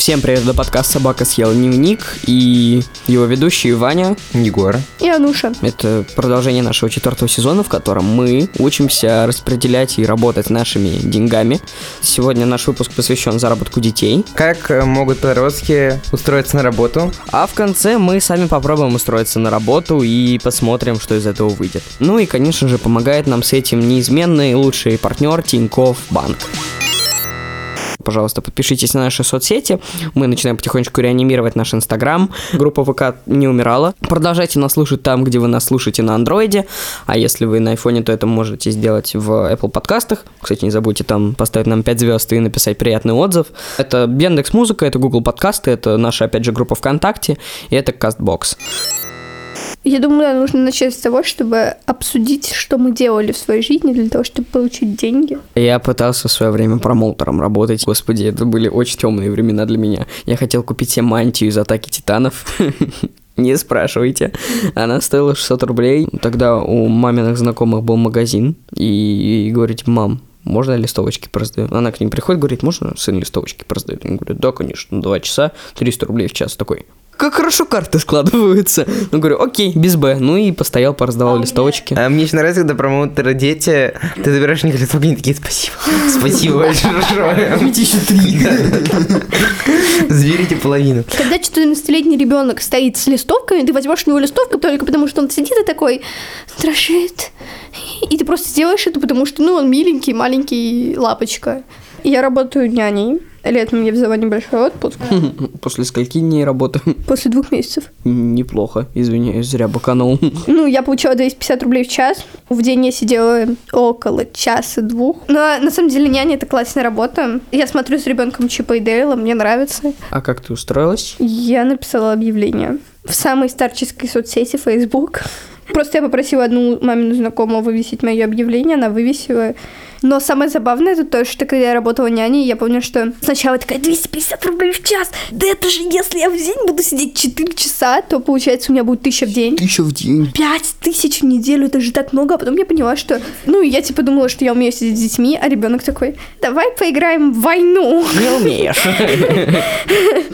Всем привет, это подкаст «Собака съела дневник» и его ведущие Ваня. Егор. И Ануша. Это продолжение нашего четвертого сезона, в котором мы учимся распределять и работать нашими деньгами. Сегодня наш выпуск посвящен заработку детей. Как э, могут подростки устроиться на работу? А в конце мы сами попробуем устроиться на работу и посмотрим, что из этого выйдет. Ну и, конечно же, помогает нам с этим неизменный лучший партнер Тинькофф Банк пожалуйста, подпишитесь на наши соцсети. Мы начинаем потихонечку реанимировать наш Инстаграм. Группа ВК не умирала. Продолжайте нас слушать там, где вы нас слушаете на Андроиде. А если вы на айфоне, то это можете сделать в Apple подкастах. Кстати, не забудьте там поставить нам 5 звезд и написать приятный отзыв. Это Яндекс Музыка, это Google подкасты, это наша, опять же, группа ВКонтакте, и это Castbox. Я думаю, нужно начать с того, чтобы обсудить, что мы делали в своей жизни для того, чтобы получить деньги. Я пытался в свое время промоутером работать. Господи, это были очень темные времена для меня. Я хотел купить себе мантию из атаки титанов. Не спрашивайте. Она стоила 600 рублей. Тогда у маминых знакомых был магазин. И, и говорит, мам, можно листовочки продаю? Она к ним приходит, говорит, можно сын листовочки продает? Я говорю, да, конечно, два часа, 300 рублей в час. Такой, как хорошо карты складываются. Ну, говорю, окей, без Б. Ну и постоял, пораздавал а листовочки. А мне еще нравится, когда промоутеры дети, ты забираешь у них листовки, они такие, спасибо. Спасибо большое. Еще три. Заберите половину. Когда 14-летний ребенок стоит с листовками, ты возьмешь у него листовку только потому, что он сидит и такой дрожит. И ты просто сделаешь это, потому что, ну, он миленький, маленький лапочка. Я работаю няней. Летом я взяла небольшой отпуск. После скольки дней работы? После двух месяцев. Неплохо, извиняюсь, зря баканул. Ну, я получала 250 рублей в час. В день я сидела около часа-двух. Но на самом деле няня это классная работа. Я смотрю с ребенком Чипа и Дейла, мне нравится. А как ты устроилась? Я написала объявление в самой старческой соцсети Facebook. Просто я попросила одну мамину знакомую вывесить мое объявление, она вывесила. Но самое забавное это то, что когда я работала няней, я помню, что сначала такая 250 рублей в час. Да это же если я в день буду сидеть 4 часа, то получается у меня будет тысяча в день. Тысяча в день. Пять тысяч в неделю, это же так много. А потом я поняла, что... Ну, я типа думала, что я умею сидеть с детьми, а ребенок такой, давай поиграем в войну. Не умеешь.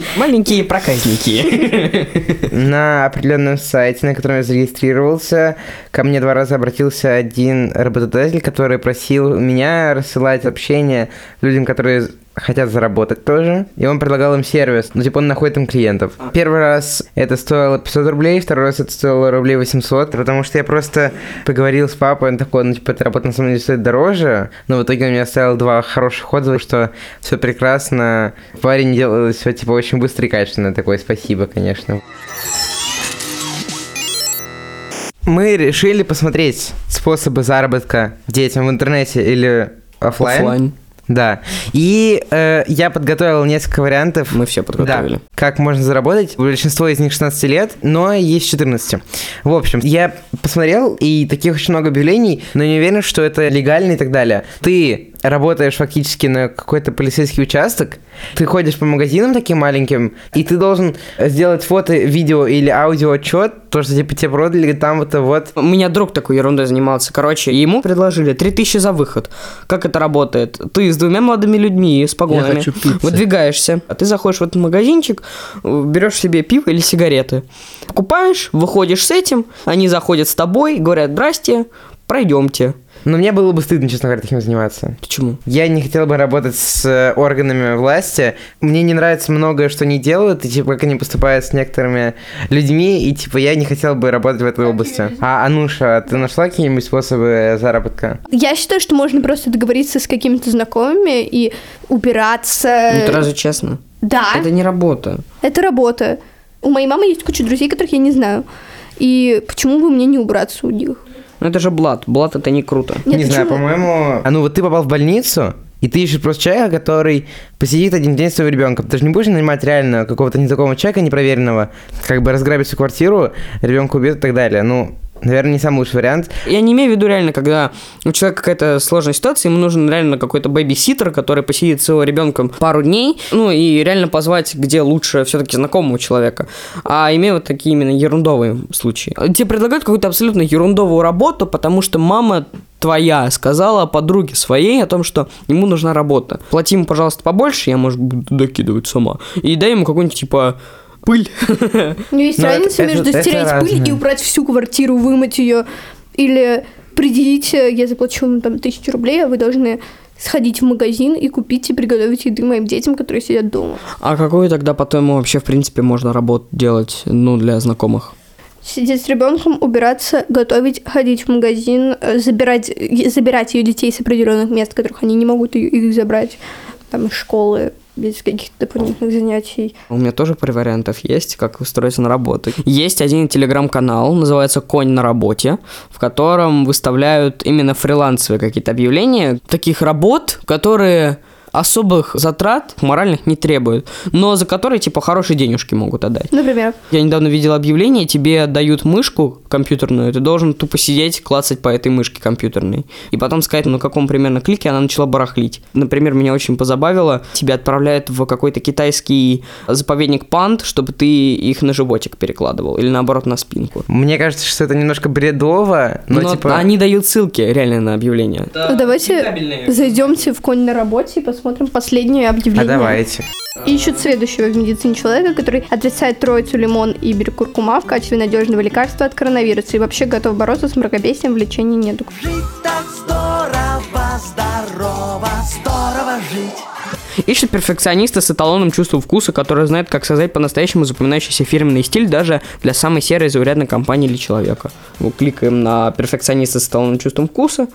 Маленькие проказники. На определенном сайте, на котором я зарегистрировался, ко мне два раза обратился один работодатель, который просил меня меня рассылать сообщения людям, которые хотят заработать тоже, и он предлагал им сервис, ну, типа, он находит им клиентов. Первый раз это стоило 500 рублей, второй раз это стоило рублей 800, потому что я просто поговорил с папой, он такой, ну, типа, эта работа на самом деле стоит дороже, но в итоге он мне оставил два хороших отзыва, что все прекрасно, парень делал все, типа, очень быстро и качественно, такое спасибо, конечно. Мы решили посмотреть способы заработка детям в интернете или офлайн. Офлайн. Да. И э, я подготовил несколько вариантов. Мы все подготовили. Да, как можно заработать. Большинство из них 16 лет, но есть 14. В общем, я посмотрел, и таких очень много объявлений, но не уверен, что это легально и так далее. Ты работаешь фактически на какой-то полицейский участок, ты ходишь по магазинам таким маленьким, и ты должен сделать фото, видео или аудио отчет, то, что типа тебе продали там вот вот. У меня друг такой ерундой занимался. Короче, ему предложили 3000 за выход. Как это работает? Ты с двумя молодыми людьми с погонами выдвигаешься, а ты заходишь в этот магазинчик, берешь себе пиво или сигареты. Покупаешь, выходишь с этим, они заходят с тобой, говорят, здрасте, пройдемте. Но мне было бы стыдно, честно говоря, таким заниматься. Почему? Я не хотел бы работать с э, органами власти. Мне не нравится многое, что они делают, и типа как они поступают с некоторыми людьми, и типа я не хотел бы работать в этой области. А Ануша, ты нашла какие-нибудь способы заработка? Я считаю, что можно просто договориться с какими-то знакомыми и убираться. Ну, это разве честно? Да. Это не работа. Это работа. У моей мамы есть куча друзей, которых я не знаю. И почему бы мне не убраться у них? Ну это же блат. Блат это не круто. Нет, не почему? знаю, по-моему... А ну вот ты попал в больницу, и ты ищешь просто человека, который посидит один день с своим ребенком. Ты же не будешь нанимать реально какого-то незнакомого человека непроверенного, как бы разграбить всю квартиру, ребенка убьет и так далее. Ну, Наверное, не самый лучший вариант. Я не имею в виду реально, когда у человека какая-то сложная ситуация, ему нужен реально какой-то бэби-ситер, который посидит с его ребенком пару дней, ну и реально позвать, где лучше все-таки знакомого человека. А имею вот такие именно ерундовые случаи. Тебе предлагают какую-то абсолютно ерундовую работу, потому что мама твоя сказала подруге своей о том, что ему нужна работа. Плати ему, пожалуйста, побольше, я, может, буду докидывать сама. И дай ему какой-нибудь, типа, пыль. Но есть Ну, разница это- между это стереть пыль разное. и убрать всю квартиру, вымыть ее, или предъявите, я заплачу вам там тысячу рублей, а вы должны сходить в магазин и купить и приготовить еды моим детям, которые сидят дома. А какую тогда, по-твоему, вообще, в принципе, можно работу делать, ну, для знакомых? Сидеть с ребенком, убираться, готовить, ходить в магазин, э, забирать, забирать ее детей с определенных мест, которых они не могут их забрать, там, из школы, без каких-то дополнительных занятий. У меня тоже пару вариантов есть, как устроиться на работу. Есть один телеграм-канал, называется «Конь на работе», в котором выставляют именно фрилансовые какие-то объявления таких работ, которые особых затрат моральных не требуют, но за которые, типа, хорошие денежки могут отдать. Например, Я недавно видел объявление, тебе дают мышку компьютерную, ты должен тупо сидеть, клацать по этой мышке компьютерной. И потом сказать, на каком примерно клике она начала барахлить. Например, меня очень позабавило, тебя отправляют в какой-то китайский заповедник панд, чтобы ты их на животик перекладывал, или наоборот на спинку. Мне кажется, что это немножко бредово, но, Но типа... они дают ссылки реально на объявление. ну, давайте зайдемте в конь на работе и посмотрим последнее А объявление. давайте. Ищут следующего в медицине человека, который отрицает троицу лимон и беркуркума в качестве надежного лекарства от коронавируса и вообще готов бороться с мракобесием в лечении недуг. Жить так здорово, здорово, здорово жить. Ищут перфекциониста с эталонным чувством вкуса, который знает, как создать по-настоящему запоминающийся фирменный стиль даже для самой серой заурядной компании или человека. Мы кликаем на перфекциониста с эталонным чувством вкуса.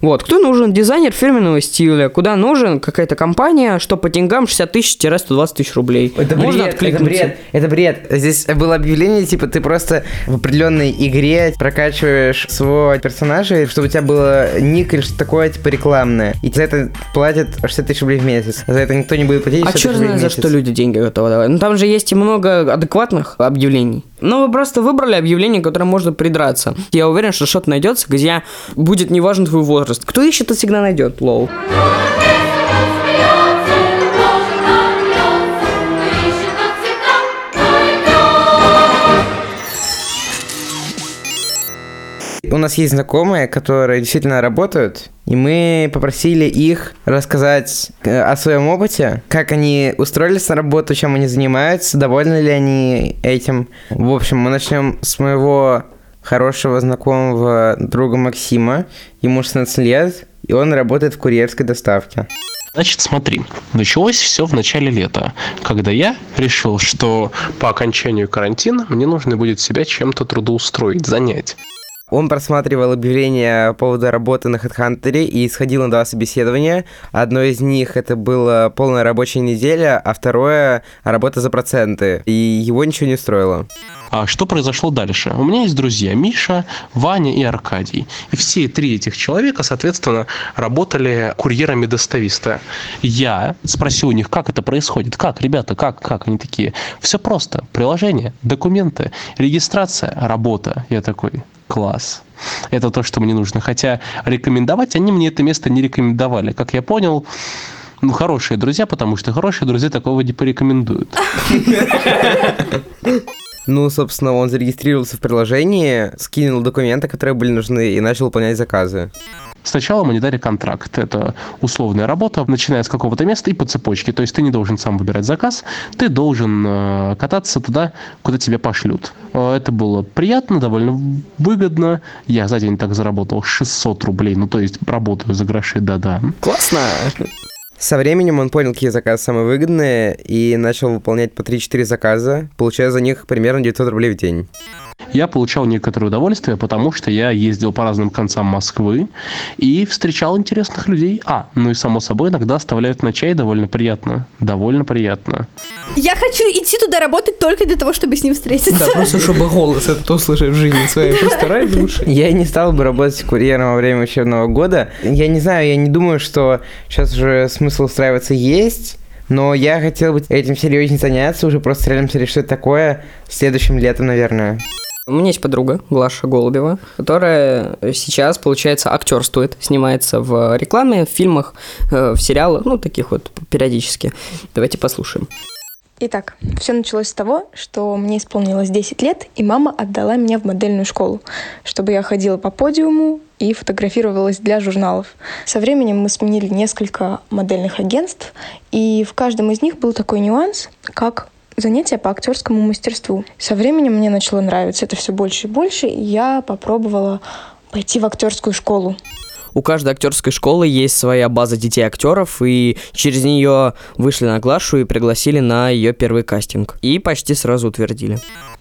Вот, кто нужен? Дизайнер фирменного стиля. Куда нужен? Какая-то компания, что по деньгам 60 тысяч-120 тысяч рублей. Это Можно бред, это бред, это бред. Здесь было объявление, типа, ты просто в определенной игре прокачиваешь своего персонажа, чтобы у тебя было ник или что-то такое, типа, рекламное. И за это платят 60 тысяч рублей в месяц. За это никто не будет платить А 60 черт знает, за что люди деньги готовы давать. Ну там же есть и много адекватных объявлений. Но вы просто выбрали объявление, которое можно придраться. Я уверен, что что-то найдется, где будет неважен твой возраст. Кто ищет, тот всегда найдет. Лоу. У нас есть знакомые, которые действительно работают, и мы попросили их рассказать э, о своем опыте, как они устроились на работу, чем они занимаются, довольны ли они этим. В общем, мы начнем с моего хорошего знакомого друга Максима. Ему 16 лет, и он работает в курьерской доставке. Значит, смотри, началось все в начале лета, когда я решил, что по окончанию карантина мне нужно будет себя чем-то трудоустроить, занять. Он просматривал объявления по поводу работы на HeadHunter и сходил на два собеседования. Одно из них это была полная рабочая неделя, а второе работа за проценты. И его ничего не устроило. А что произошло дальше? У меня есть друзья Миша, Ваня и Аркадий. И все три этих человека, соответственно, работали курьерами достависта. Я спросил у них, как это происходит. Как, ребята, как, как? Они такие, все просто. Приложение, документы, регистрация, работа. Я такой, класс. Это то, что мне нужно. Хотя рекомендовать они мне это место не рекомендовали. Как я понял, ну, хорошие друзья, потому что хорошие друзья такого не порекомендуют. Ну, собственно, он зарегистрировался в приложении, скинул документы, которые были нужны, и начал выполнять заказы. Сначала мы контракт. Это условная работа, начиная с какого-то места и по цепочке. То есть ты не должен сам выбирать заказ, ты должен э, кататься туда, куда тебя пошлют. Э, это было приятно, довольно выгодно. Я за день так заработал 600 рублей. Ну, то есть работаю за гроши, да-да. Классно. Со временем он понял, какие заказы самые выгодные, и начал выполнять по 3-4 заказа, получая за них примерно 900 рублей в день. Я получал некоторое удовольствие, потому что я ездил по разным концам Москвы и встречал интересных людей. А, ну и само собой, иногда оставляют на чай довольно приятно. Довольно приятно. Я хочу идти туда работать только для того, чтобы с ним встретиться. Да, просто чтобы голос этот услышать в жизни своей. Просто ради души. Я не стал бы работать курьером во время учебного года. Я не знаю, я не думаю, что сейчас уже смысл устраиваться есть, но я хотел бы этим серьезнее заняться, уже просто реально посмотреть, что это такое следующим летом, наверное. У меня есть подруга, Глаша Голубева, которая сейчас, получается, актерствует, снимается в рекламе, в фильмах, э, в сериалах, ну, таких вот периодически. Давайте послушаем. Итак, все началось с того, что мне исполнилось 10 лет, и мама отдала меня в модельную школу, чтобы я ходила по подиуму и фотографировалась для журналов. Со временем мы сменили несколько модельных агентств, и в каждом из них был такой нюанс, как занятия по актерскому мастерству. Со временем мне начало нравиться это все больше и больше, и я попробовала пойти в актерскую школу. У каждой актерской школы есть своя база детей актеров, и через нее вышли на Глашу и пригласили на ее первый кастинг. И почти сразу утвердили.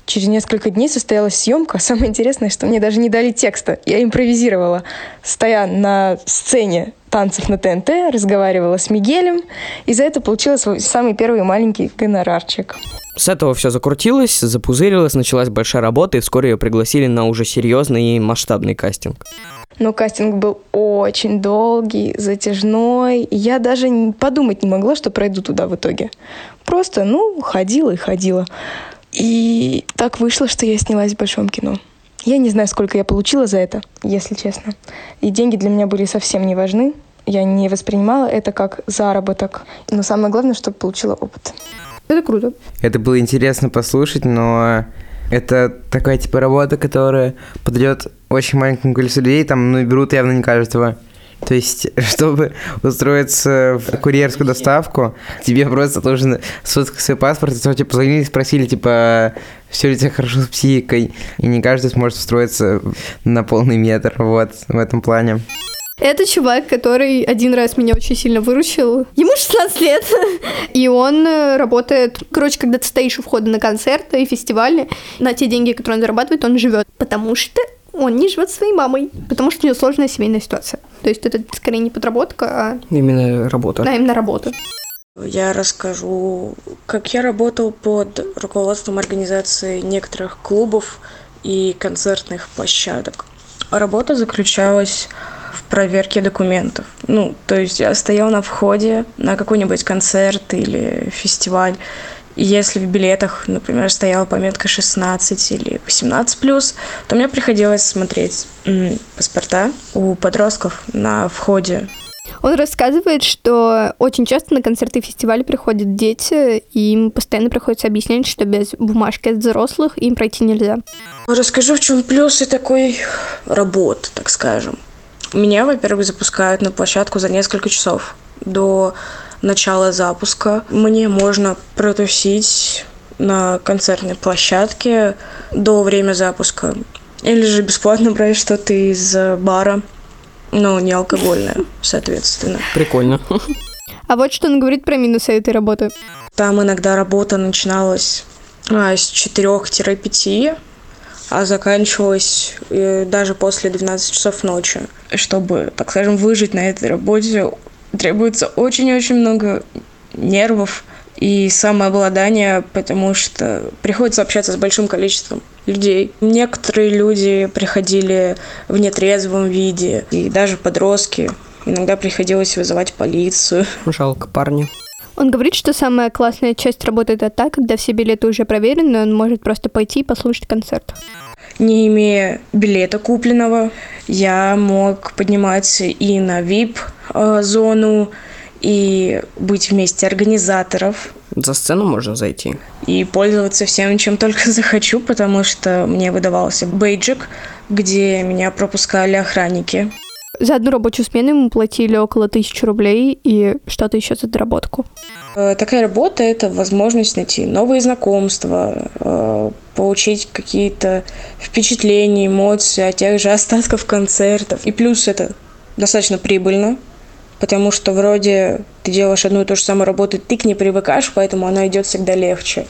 Через несколько дней состоялась съемка. Самое интересное, что мне даже не дали текста. Я импровизировала, стоя на сцене танцев на ТНТ, разговаривала с Мигелем, и за это получила свой самый первый маленький гонорарчик. С этого все закрутилось, запузырилось, началась большая работа, и вскоре ее пригласили на уже серьезный и масштабный кастинг. Но кастинг был очень долгий, затяжной. и Я даже подумать не могла, что пройду туда в итоге. Просто, ну, ходила и ходила. И так вышло, что я снялась в большом кино. Я не знаю, сколько я получила за это, если честно. И деньги для меня были совсем не важны. Я не воспринимала это как заработок. Но самое главное, чтобы получила опыт. Это круто. Это было интересно послушать, но это такая типа работа, которая подойдет очень маленькому количеству людей, там, ну, берут явно не каждого. То есть, чтобы устроиться в курьерскую доставку, тебе просто нужно сфоткать свой паспорт, и тебе позвонили и спросили, типа, все ли у тебя хорошо с психикой, и не каждый сможет устроиться на полный метр, вот, в этом плане. Это чувак, который один раз меня очень сильно выручил. Ему 16 лет, и он э, работает... Короче, когда ты стоишь у входа на концерты и фестивали, на те деньги, которые он зарабатывает, он живет. Потому что он не живет со своей мамой, потому что у него сложная семейная ситуация. То есть это скорее не подработка, а Именно работа. да, именно работа. Я расскажу, как я работал под руководством организации некоторых клубов и концертных площадок. Работа заключалась в проверке документов. Ну, то есть я стоял на входе на какой-нибудь концерт или фестиваль, если в билетах, например, стояла пометка 16 или 18+, то мне приходилось смотреть паспорта у подростков на входе Он рассказывает, что очень часто на концерты и фестивали приходят дети, и им постоянно приходится объяснять, что без бумажки от взрослых им пройти нельзя. Расскажу, в чем плюсы такой работы, так скажем. Меня, во-первых, запускают на площадку за несколько часов до начала запуска. Мне можно протусить на концертной площадке до времени запуска. Или же бесплатно брать что-то из бара, но не алкогольное, соответственно. Прикольно. А вот что он говорит про минусы этой работы. Там иногда работа начиналась а, с 4-5, а заканчивалась э, даже после 12 часов ночи. Чтобы, так скажем, выжить на этой работе, требуется очень-очень много нервов и самообладания, потому что приходится общаться с большим количеством людей. Некоторые люди приходили в нетрезвом виде, и даже подростки. Иногда приходилось вызывать полицию. Жалко парня. Он говорит, что самая классная часть работы это та, когда все билеты уже проверены, он может просто пойти и послушать концерт. Не имея билета купленного, я мог подниматься и на VIP-зону, и быть вместе организаторов, За сцену можно зайти. и пользоваться всем, чем только захочу, потому что мне выдавался бейджик, где меня пропускали охранники. За одну рабочую смену ему платили около тысячи рублей и что-то еще за доработку. Э, Такая работа – это возможность найти новые знакомства, э, получить какие-то впечатления, эмоции от тех же остатков концертов. И плюс это достаточно прибыльно, потому что вроде ты делаешь одну и ту же самую работу, ты к ней привыкаешь, поэтому она идет всегда легче.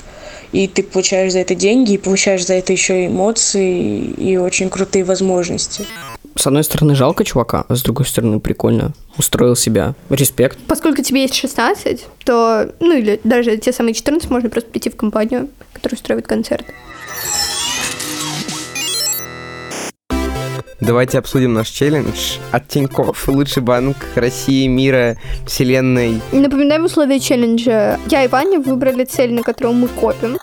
И ты получаешь за это деньги, и получаешь за это еще эмоции, и очень крутые возможности. С одной стороны, жалко чувака, а с другой стороны, прикольно. Устроил себя. Респект. Поскольку тебе есть 16, то, ну или даже те самые 14, можно просто прийти в компанию, которая устраивает концерт. Давайте обсудим наш челлендж от Тинькофф. Лучший банк России, мира, вселенной. Напоминаем условия челленджа. Я и Ваня выбрали цель, на которую мы копим.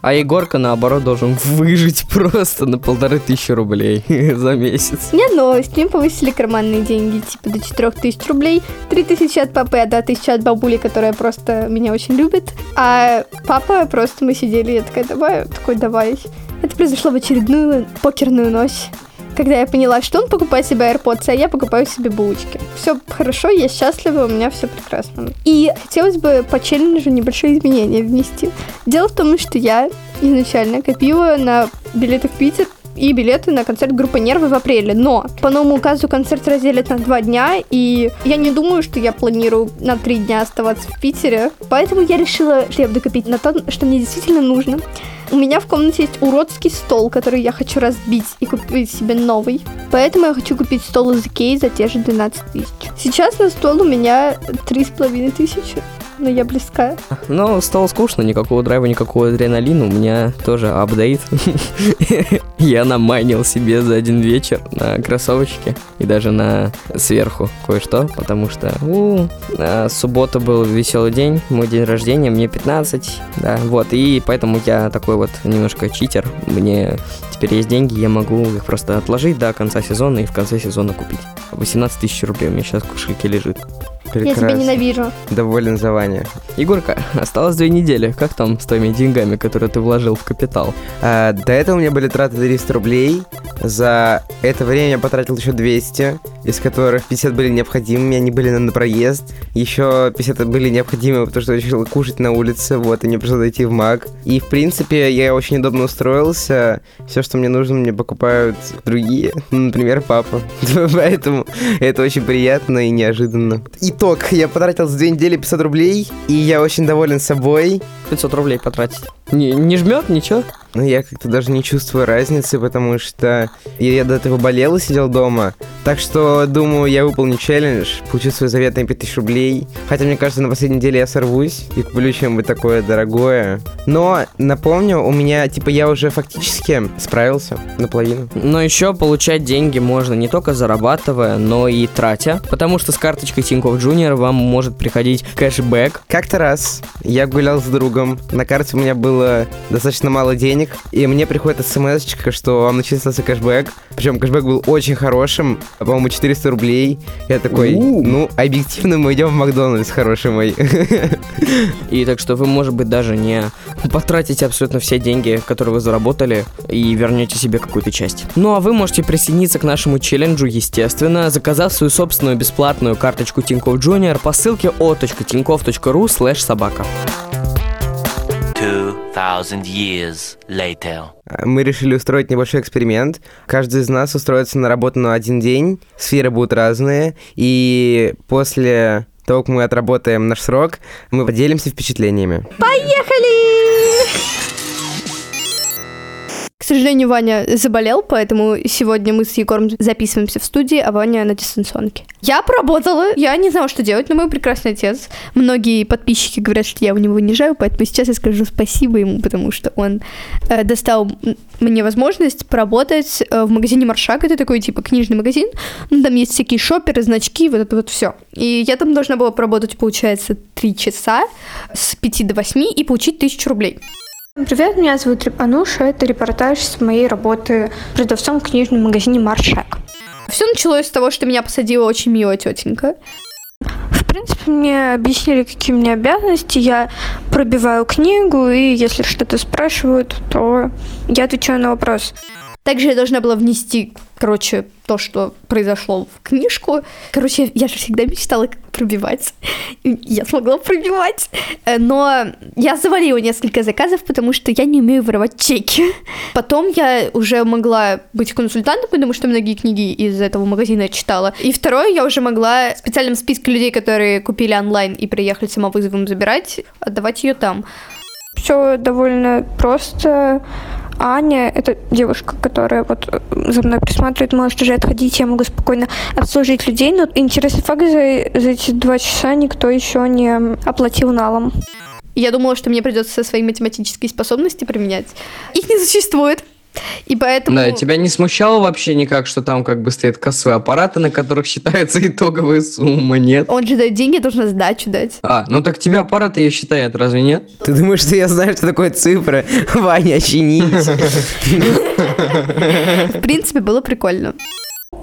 А Егорка, наоборот, должен выжить просто на полторы тысячи рублей за месяц. Нет новость, мне повысили карманные деньги, типа до 4000 рублей. 3000 от папы, а 2000 от бабули, которая просто меня очень любит. А папа просто мы сидели, я такая, давай, такой, давай. Это произошло в очередную покерную ночь когда я поняла, что он покупает себе AirPods, а я покупаю себе булочки. Все хорошо, я счастлива, у меня все прекрасно. И хотелось бы по челленджу небольшое изменение внести. Дело в том, что я изначально копила на билеты в Питер и билеты на концерт группы Нервы в апреле. Но по новому указу концерт разделят на два дня, и я не думаю, что я планирую на три дня оставаться в Питере. Поэтому я решила, что я буду копить на то, что мне действительно нужно. У меня в комнате есть уродский стол, который я хочу разбить и купить себе новый. Поэтому я хочу купить стол из Икеи за те же 12 тысяч. Сейчас на стол у меня 3,5 тысячи но я близка. Но стало скучно, никакого драйва, никакого адреналина. У меня тоже апдейт. Я наманил себе за один вечер на кроссовочке и даже на сверху кое-что, потому что у, а, суббота был веселый день, мой день рождения, мне 15, да, вот, и поэтому я такой вот немножко читер, мне теперь есть деньги, я могу их просто отложить до конца сезона и в конце сезона купить. 18 тысяч рублей у меня сейчас в кошельке лежит. Прекрасно. Я тебя ненавижу. Доволен за Ваню. Егорка, осталось две недели. Как там с твоими деньгами, которые ты вложил в капитал? А, до этого у меня были траты 300 рублей. За это время я потратил еще 200, из которых 50 были необходимыми, они были на, на проезд. Еще 50 были необходимы, потому что я решил кушать на улице, вот, и мне пришлось зайти в МАК. И, в принципе, я очень удобно устроился. Все, что мне нужно, мне покупают другие, ну, например, папа. Поэтому это очень приятно и неожиданно. Итог. Я потратил за две недели 500 рублей, и я очень доволен собой. 500 рублей потратить. Не, не жмет ничего? Но я как-то даже не чувствую разницы, потому что я, я до этого болел и сидел дома. Так что, думаю, я выполню челлендж, получу свой заветный 5000 рублей. Хотя, мне кажется, на последней неделе я сорвусь и куплю чем-нибудь такое дорогое. Но, напомню, у меня, типа, я уже фактически справился наполовину. Но еще получать деньги можно не только зарабатывая, но и тратя. Потому что с карточкой Тинькофф Junior вам может приходить кэшбэк. Как-то раз я гулял с другом, на карте у меня было достаточно мало денег, и мне приходит смс что вам начислился кэшбэк. Причем кэшбэк был очень хорошим, по-моему, 400 рублей. Я такой, ну, объективно мы идем в Макдональдс, хороший мой. И так что вы, может быть, даже не потратите абсолютно все деньги, которые вы заработали, и вернете себе какую-то часть. Ну а вы можете присоединиться к нашему челленджу, естественно, заказав свою собственную бесплатную карточку Тинькофф Junior по ссылке o.tinkoff.ru slash собака. 2000 years later. Мы решили устроить небольшой эксперимент. Каждый из нас устроится на работу на один день. Сферы будут разные. И после того, как мы отработаем наш срок, мы поделимся впечатлениями. Поехали! К сожалению, Ваня заболел, поэтому сегодня мы с Егором записываемся в студии, а Ваня на дистанционке. Я поработала, я не знала, что делать, но мой прекрасный отец. Многие подписчики говорят, что я его не унижаю, поэтому сейчас я скажу спасибо ему, потому что он э, достал мне возможность поработать э, в магазине Маршак. Это такой типа книжный магазин. Ну, там есть всякие шоперы, значки, вот это вот все. И я там должна была поработать, получается, три часа с 5 до 8 и получить тысячу рублей. Привет, меня зовут Ануша. Это репортаж с моей работы продавцом в книжном магазине Маршак. Все началось с того, что меня посадила очень милая тетенька. В принципе, мне объяснили, какие у меня обязанности. Я пробиваю книгу, и если что-то спрашивают, то я отвечаю на вопрос. Также я должна была внести, короче, то, что произошло в книжку. Короче, я же всегда мечтала пробивать. Я смогла пробивать. Э, но я завалила несколько заказов, потому что я не умею воровать чеки. Потом я уже могла быть консультантом, потому что многие книги из этого магазина читала. И второе, я уже могла в специальном списке людей, которые купили онлайн и приехали самовызовом забирать, отдавать ее там. Все довольно просто. Аня, это девушка, которая вот э, за мной присматривает, может уже отходить, я могу спокойно обслужить людей, но интересный факт, за, за эти два часа никто еще не оплатил налом. Я думала, что мне придется свои математические способности применять. Их не существует. И поэтому... Да, тебя не смущало вообще никак, что там как бы стоят кассовые аппараты, на которых считается итоговая сумма, нет? Он же дает деньги, должен сдачу дать. А, ну так тебя аппарат ее считает, разве нет? Ты думаешь, что я знаю, что такое цифры? Ваня, очнись. В принципе, было прикольно.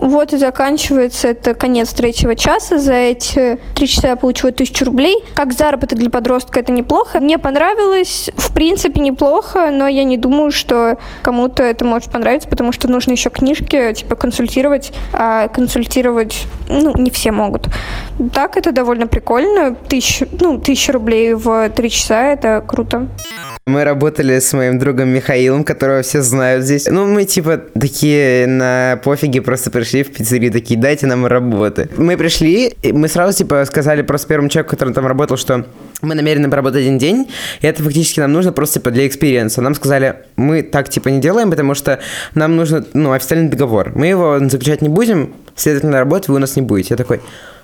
Вот и заканчивается это конец третьего часа. За эти три часа я получила тысячу рублей. Как заработок для подростка это неплохо. Мне понравилось, в принципе, неплохо, но я не думаю, что кому-то это может понравиться, потому что нужно еще книжки, типа, консультировать. А консультировать, ну, не все могут. Так, это довольно прикольно. Тысяча, ну, тысяча рублей в три часа, это круто. Мы работали с моим другом Михаилом, которого все знают здесь. Ну, мы типа такие на пофиге просто пришли в пиццерию, такие, дайте нам работы. Мы пришли, и мы сразу типа сказали просто первому человеку, который там работал, что мы намерены поработать один день, и это фактически нам нужно просто типа для experience а. Нам сказали, мы так типа не делаем, потому что нам нужно, ну, официальный договор. Мы его заключать не будем, следовательно, работать вы у нас не будете. Я такой,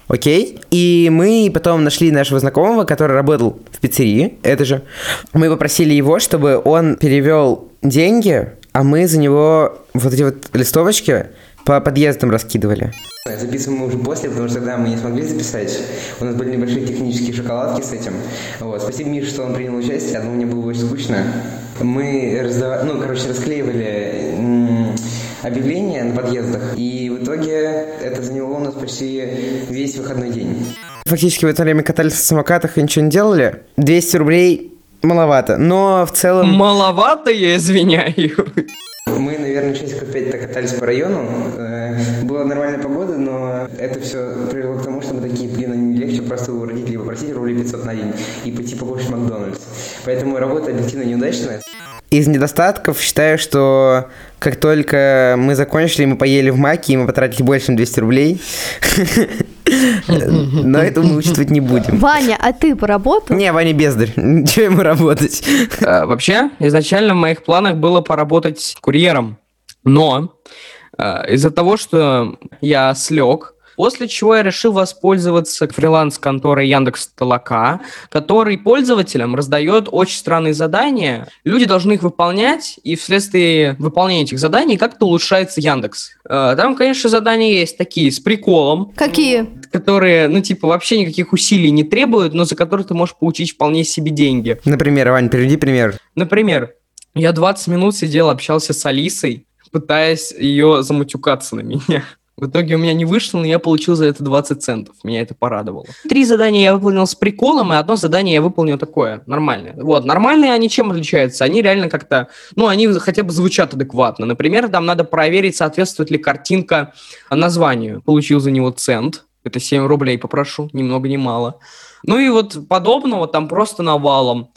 Окей. И мы потом нашли нашего знакомого, который работал в пиццерии, это же. Мы попросили его, чтобы он перевел деньги, а мы за него вот эти вот листовочки по подъездам раскидывали. Записываем мы уже после, потому что тогда мы не смогли записать. У нас были небольшие технические шоколадки с этим. Вот. Спасибо Мише, что он принял участие, одному мне было очень скучно. Мы раздавали, ну, короче, расклеивали объявления на подъездах, и в итоге это заняло у нас почти весь выходной день. Фактически в это время катались на самокатах и ничего не делали. 200 рублей маловато, но в целом... Маловато, я извиняюсь. Мы, наверное, часиков 5 так катались по району. Э, Была нормальная погода, но это все привело к тому, что мы такие, блин, не легче просто у родителей попросить рублей 500 на день и пойти покушать Макдональдс. Поэтому работа объективно неудачная. Из недостатков считаю, что как только мы закончили, мы поели в Маке, и мы потратили больше, чем 200 рублей. Но это мы учитывать не будем. Ваня, а ты поработал? Не, Ваня бездарь. Чего ему работать? А, Вообще, изначально в моих планах было поработать курьером, но а, из-за того, что я слег, после чего я решил воспользоваться фриланс-конторой Яндекс Толока, который пользователям раздает очень странные задания. Люди должны их выполнять, и вследствие выполнения этих заданий как-то улучшается Яндекс. А, Там, конечно, задания есть такие с приколом, Какие? которые, ну, типа, вообще никаких усилий не требуют, но за которые ты можешь получить вполне себе деньги. Например, Вань, приведи пример. Например, я 20 минут сидел, общался с Алисой, пытаясь ее замутюкаться на меня. В итоге у меня не вышло, но я получил за это 20 центов. Меня это порадовало. Три задания я выполнил с приколом, и одно задание я выполнил такое, нормальное. Вот, нормальные они чем отличаются? Они реально как-то, ну, они хотя бы звучат адекватно. Например, там надо проверить, соответствует ли картинка названию. Получил за него цент. Это 7 рублей попрошу, ни много ни мало. Ну и вот подобного там просто навалом.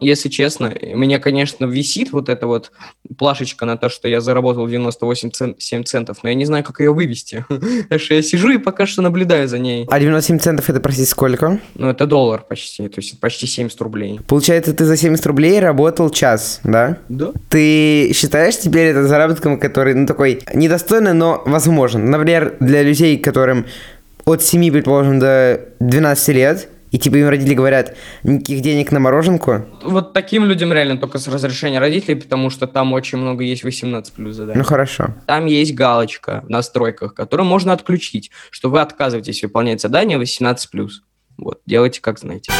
Если честно, меня, конечно, висит вот эта вот плашечка на то, что я заработал 98 цен- 7 центов, но я не знаю, как ее вывести. Так что я сижу и пока что наблюдаю за ней. А 97 центов это, простите, сколько? Ну, это доллар почти, то есть почти 70 рублей. Получается, ты за 70 рублей работал час, да? Да. Ты считаешь теперь это заработком, который, ну, такой недостойный, но возможен? Например, для людей, которым от 7, предположим, до 12 лет, и типа им родители говорят, никаких денег на мороженку, Вот таким людям реально только с разрешения родителей, потому что там очень много есть 18 плюс заданий. ну хорошо. Там есть галочка в настройках, которую можно отключить, что вы отказываетесь выполнять задание 18+. Вот, делайте как знаете.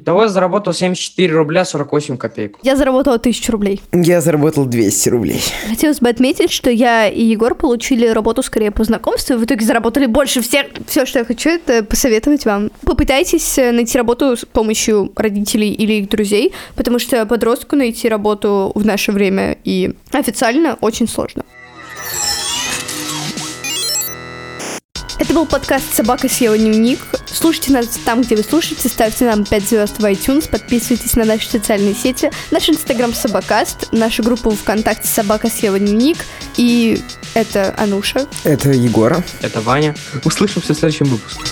Итого я заработал 74 рубля 48 копеек. Я заработала тысячу рублей. Я заработал 200 рублей. Хотелось бы отметить, что я и Егор получили работу скорее по знакомству, и в итоге заработали больше всех. Все, что я хочу, это посоветовать вам. Попытайтесь найти работу с помощью родителей или их друзей, потому что подростку найти работу в наше время и официально очень сложно. Это был подкаст «Собака съела дневник». Слушайте нас там, где вы слушаете, ставьте нам 5 звезд в iTunes, подписывайтесь на наши социальные сети, наш инстаграм «Собакаст», нашу группу ВКонтакте «Собака съела дневник» и это Ануша. Это Егора. Это Ваня. Услышимся в следующем выпуске.